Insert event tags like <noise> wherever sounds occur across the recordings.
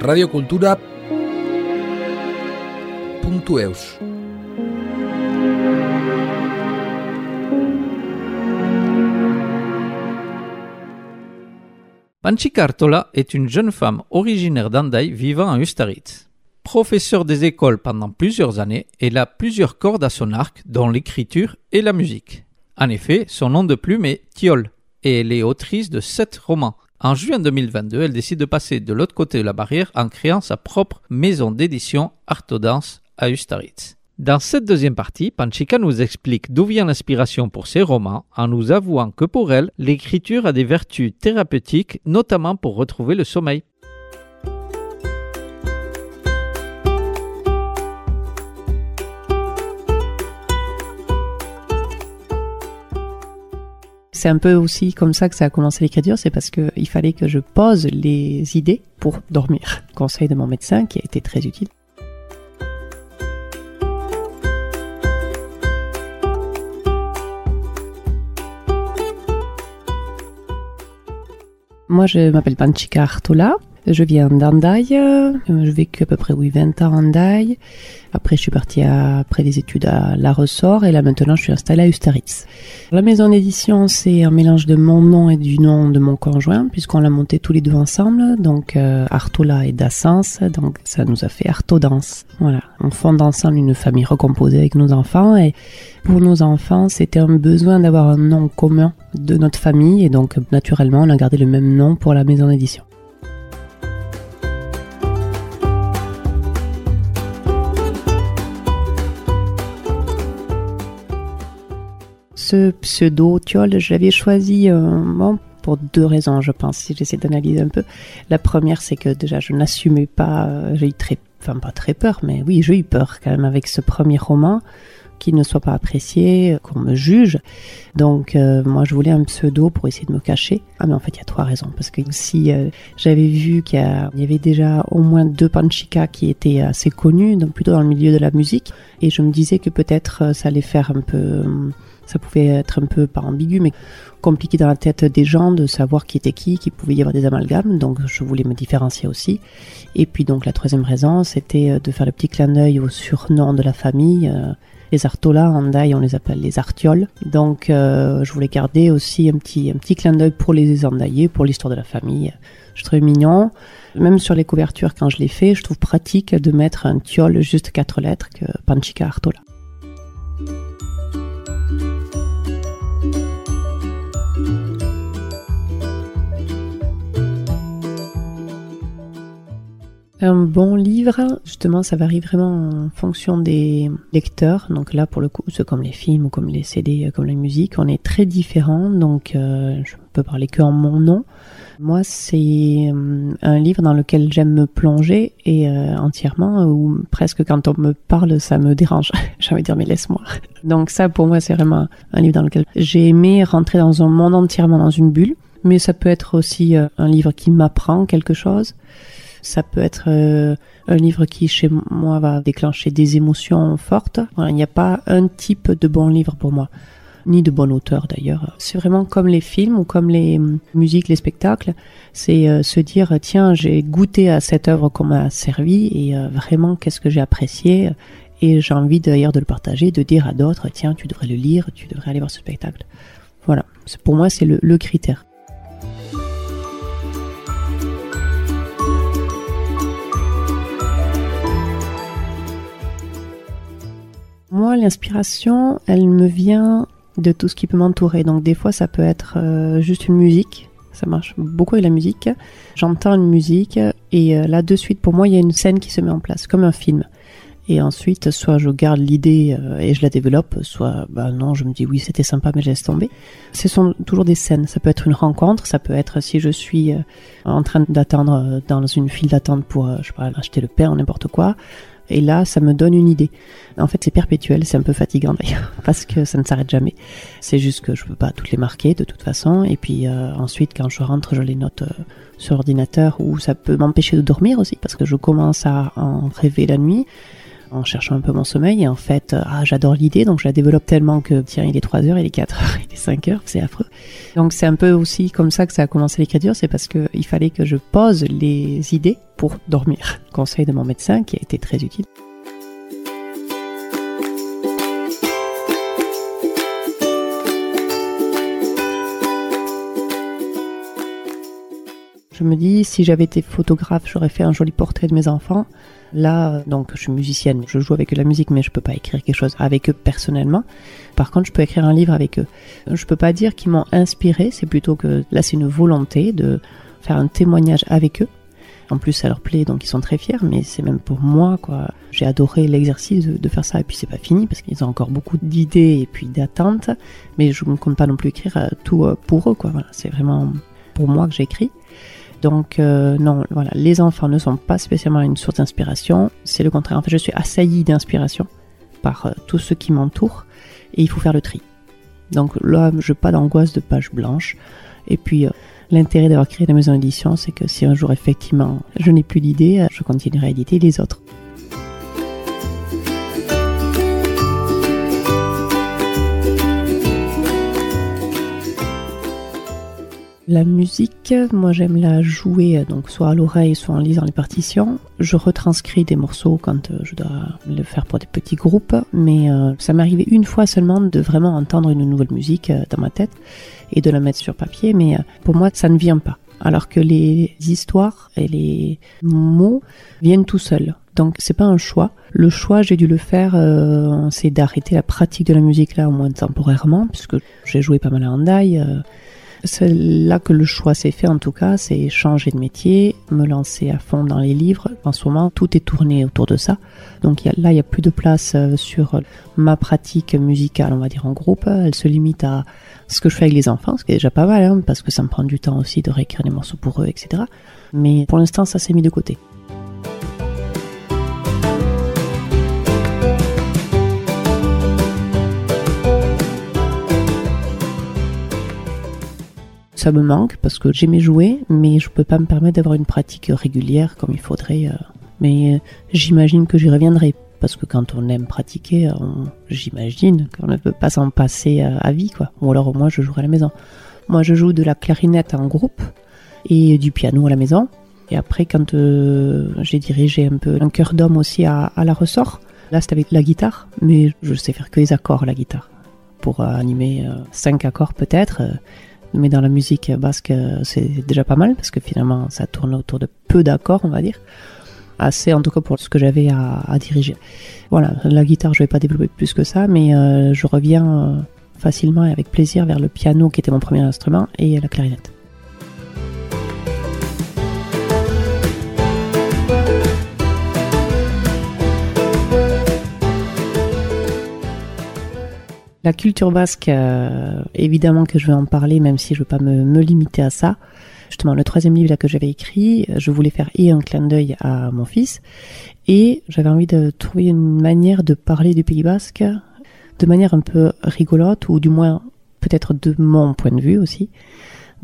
radiocultura.eus. Panchika Artola est une jeune femme originaire d'Andaï vivant à Ustaritz. Professeure des écoles pendant plusieurs années, elle a plusieurs cordes à son arc, dont l'écriture et la musique. En effet, son nom de plume est Tiol, et elle est autrice de sept romans. En juin 2022, elle décide de passer de l'autre côté de la barrière en créant sa propre maison d'édition Artodance à Ustaritz. Dans cette deuxième partie, Panchika nous explique d'où vient l'inspiration pour ses romans en nous avouant que pour elle, l'écriture a des vertus thérapeutiques, notamment pour retrouver le sommeil. C'est un peu aussi comme ça que ça a commencé l'écriture, c'est parce qu'il fallait que je pose les idées pour dormir. Conseil de mon médecin qui a été très utile. Moi, je m'appelle Panchika Artola. Je viens d'Andaï. Je vécu à peu près oui, 20 ans à Andaï. Après, je suis partie après des études à La Ressort et là maintenant, je suis installée à Ustaritz. La maison d'édition, c'est un mélange de mon nom et du nom de mon conjoint puisqu'on l'a monté tous les deux ensemble. Donc, euh, Artola et Dassens. Donc, ça nous a fait Artodance. Voilà. On fonde ensemble une famille recomposée avec nos enfants et pour nos enfants, c'était un besoin d'avoir un nom commun de notre famille et donc naturellement, on a gardé le même nom pour la maison d'édition. Ce pseudo Thiol, je l'avais choisi euh, pour deux raisons, je pense, si j'essaie d'analyser un peu. La première, c'est que déjà, je n'assumais pas, euh, j'ai eu très, enfin pas très peur, mais oui, j'ai eu peur quand même avec ce premier roman qu'il ne soit pas apprécié, qu'on me juge. Donc euh, moi je voulais un pseudo pour essayer de me cacher. Ah mais en fait il y a trois raisons. Parce que si j'avais vu qu'il y, avait déjà au moins deux Panchika qui étaient assez connus, donc plutôt dans le milieu de la musique, et je me disais que peut-être ça allait faire un peu... ça pouvait être un peu pas ambigu, mais compliqué dans la tête des gens de savoir qui était qui, qu'il pouvait y avoir des amalgames, donc je voulais me différencier aussi. Et puis donc la troisième raison, c'était de faire le petit clin d'œil au surnom de la famille. Les Artola, en Daï, on les appelle les Artioles. Donc, euh, je voulais garder aussi un petit, un petit clin d'œil pour les Andaillés, pour l'histoire de la famille. Je trouve mignon. Même sur les couvertures, quand je les fais, je trouve pratique de mettre un tiol juste quatre lettres que Panchika Artola. Un bon livre, justement, ça varie vraiment en fonction des lecteurs. Donc là, pour le coup, c'est comme les films ou comme les CD, euh, comme la musique, on est très différents. Donc, euh, je peux parler que en mon nom. Moi, c'est euh, un livre dans lequel j'aime me plonger et entièrement, ou presque quand on me parle, ça me dérange. <laughs> J'ai envie de dire, mais laisse-moi. Donc ça, pour moi, c'est vraiment un livre dans lequel j'ai aimé rentrer dans un monde entièrement dans une bulle. Mais ça peut être aussi un livre qui m'apprend quelque chose. Ça peut être euh, un livre qui, chez moi, va déclencher des émotions fortes. il n'y a pas un type de bon livre pour moi, ni de bon auteur d'ailleurs. C'est vraiment comme les films ou comme les hum, musiques, les spectacles. C'est euh, se dire, tiens, j'ai goûté à cette œuvre qu'on m'a servi et euh, vraiment, qu'est-ce que j'ai apprécié? Et j'ai envie d'ailleurs de le partager, de dire à d'autres, tiens, tu devrais le lire, tu devrais aller voir ce spectacle. Voilà, pour moi, c'est le critère. L'inspiration, elle me vient de tout ce qui peut m'entourer. Donc des fois, ça peut être euh, juste une musique. Ça marche beaucoup avec la musique. J'entends une musique et euh, là, de suite, pour moi, il y a une scène qui se met en place, comme un film. Et ensuite, soit je garde l'idée euh, et je la développe, soit bah non, je me dis oui, c'était sympa, mais je laisse tomber. Ce sont toujours des scènes. Ça peut être une rencontre, ça peut être si je suis en train d'attendre dans une file d'attente pour, je sais pas, acheter le pain ou n'importe quoi. Et là, ça me donne une idée. En fait, c'est perpétuel, c'est un peu fatigant d'ailleurs, <laughs> parce que ça ne s'arrête jamais. C'est juste que je peux pas toutes les marquer de toute façon. Et puis euh, ensuite, quand je rentre, je les note euh, sur l'ordinateur, ou ça peut m'empêcher de dormir aussi, parce que je commence à en rêver la nuit. En cherchant un peu mon sommeil. Et en fait, euh, ah, j'adore l'idée, donc je la développe tellement que, tiens, il est 3 heures, il est 4 heures, <laughs> il est 5 heures, c'est affreux. Donc c'est un peu aussi comme ça que ça a commencé l'écriture, c'est parce qu'il fallait que je pose les idées pour dormir. Conseil de mon médecin qui a été très utile. Je me dis, si j'avais été photographe, j'aurais fait un joli portrait de mes enfants. Là, donc, je suis musicienne, je joue avec la musique, mais je peux pas écrire quelque chose avec eux personnellement. Par contre, je peux écrire un livre avec eux. Je peux pas dire qu'ils m'ont inspiré, c'est plutôt que là, c'est une volonté de faire un témoignage avec eux. En plus, ça leur plaît, donc ils sont très fiers, mais c'est même pour moi, quoi. J'ai adoré l'exercice de, faire ça, et puis c'est pas fini, parce qu'ils ont encore beaucoup d'idées et puis d'attentes, mais je ne compte pas non plus écrire euh, tout euh, pour eux, quoi. Voilà, c'est vraiment pour moi que j'écris. Donc euh, non, voilà, les enfants ne sont pas spécialement une source d'inspiration, c'est le contraire. En fait, je suis assaillie d'inspiration par euh, tous ceux qui m'entourent et il faut faire le tri. Donc là, je pas d'angoisse de page blanche. Et puis euh, l'intérêt d'avoir créé la maison d'édition, c'est que si un jour effectivement je n'ai plus d'idées, je continuerai à éditer les autres. La musique, moi j'aime la jouer donc soit à l'oreille, soit en lisant les partitions. Je retranscris des morceaux quand euh, je dois le faire pour des petits groupes, mais euh, ça m'est arrivé une fois seulement de vraiment entendre une nouvelle musique euh, dans ma tête et de la mettre sur papier, mais pour moi ça ne vient pas. Alors que les histoires et les mots viennent tout seuls. Donc c'est pas un choix. Le choix, j'ai dû le faire, c'est d'arrêter la pratique de la musique là au moins temporairement, puisque j'ai joué pas mal à Handai. C'est là que le choix s'est fait en tout cas, c'est changer de métier, me lancer à fond dans les livres. En ce moment, tout est tourné autour de ça. Donc là, il n'y a plus de place euh, sur ma pratique musicale, on va dire en groupe. Elle se limite à ce que je fais avec les enfants, ce qui est déjà pas mal, hein, parce que ça me prend du temps aussi de réécrire des morceaux pour eux, etc. Mais pour l'instant, ça s'est mis de côté. Me manque parce que j'aimais jouer, mais je peux pas me permettre d'avoir une pratique régulière comme il faudrait. Euh. Mais euh, j'imagine que j'y reviendrai parce que quand on aime pratiquer, j'imagine qu'on ne peut pas s'en passer à vie, quoi. Ou alors moins je jouerai à la maison. Moi, je joue de la clarinette en groupe et du piano à la maison. Et après, quand euh, j'ai dirigé un peu un cœur d'homme aussi à, la ressort, là c'était avec la guitare, mais je sais faire que les accords la guitare. Pour animer cinq accords peut-être, mais dans la musique basque, c'est déjà pas mal parce que finalement, ça tourne autour de peu d'accords, on va dire. Assez, en tout cas, pour ce que j'avais à, diriger. Voilà, la guitare, je vais pas développer plus que ça, mais euh, je reviens euh, facilement et avec plaisir vers le piano qui était mon premier instrument et la clarinette. La culture basque, euh, évidemment que je vais en parler, même si je ne veux pas me, limiter à ça. Justement, le troisième livre que j'avais écrit, je voulais faire et un clin d'œil à mon fils, et j'avais envie de trouver une manière de parler du Pays basque de manière un peu rigolote, ou du moins peut-être de mon point de vue aussi.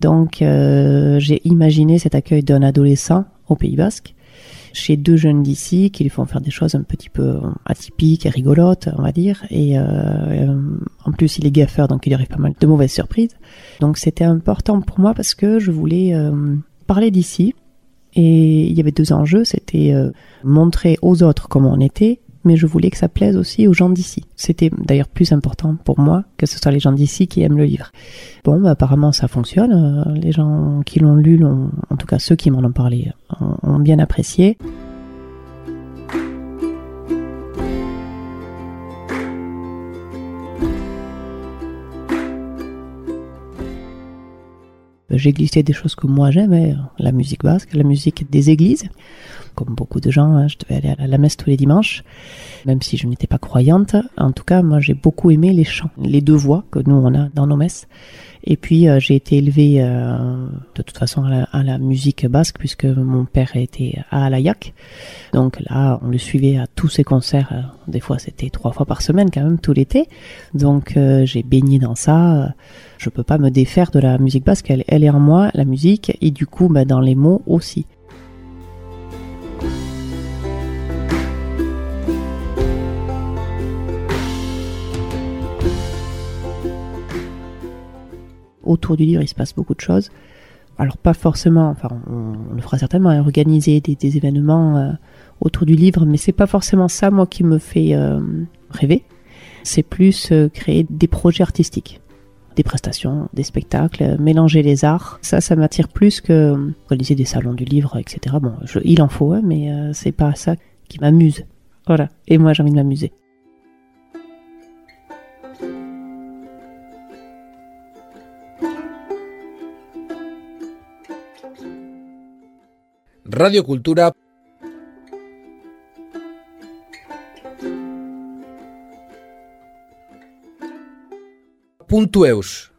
Donc euh, j'ai imaginé cet accueil d'un adolescent au Pays basque chez deux jeunes d'ici qui lui font faire des choses un petit peu atypiques et rigolotes, on va dire. Et euh, en plus, il est gaffeur, donc il aurait pas mal de mauvaises surprises. Donc c'était important pour moi parce que je voulais euh, parler d'ici. Et il y avait deux enjeux, c'était euh, montrer aux autres comment on était mais je voulais que ça plaise aussi aux gens d'ici. C'était d'ailleurs plus important pour moi que ce soit les gens d'ici qui aiment le livre. Bon, bah, apparemment ça fonctionne. Euh, les gens qui l'ont lu, en tout cas ceux qui m'en ont parlé, ont, bien apprécié. J'ai glissé des choses que moi j'aimais, la musique basque, la musique des églises comme beaucoup de gens, hein, je devais aller à la messe tous les dimanches, même si je n'étais pas croyante. En tout cas, moi, j'ai beaucoup aimé les chants, les deux voix que nous, on a dans nos messes. Et puis, euh, j'ai été élevée euh, de toute façon à la, musique basque, puisque mon père était à Alayak. Donc là, on le suivait à tous ses concerts. Euh, des fois, c'était trois fois par semaine quand même, tout l'été. Donc, j'ai baigné dans ça. Je peux pas me défaire de la musique basque. Elle, elle est en moi, la musique, et du coup, bah, dans les mots aussi. Autour du livre, il se passe beaucoup de choses. Alors pas forcément, enfin on, le fera certainement, hein, organiser des, événements euh, autour du livre, mais c'est pas forcément ça moi qui me fait euh, rêver. C'est plus euh, créer des projets artistiques, des prestations, des spectacles, mélanger les arts. Ça, ça m'attire plus que organiser des salons du livre, etc. Bon, il en faut, hein, mais c'est pas ça qui m'amuse. Voilà. Et moi, j'ai envie de m'amuser. Radio Cultura. Punto Eus.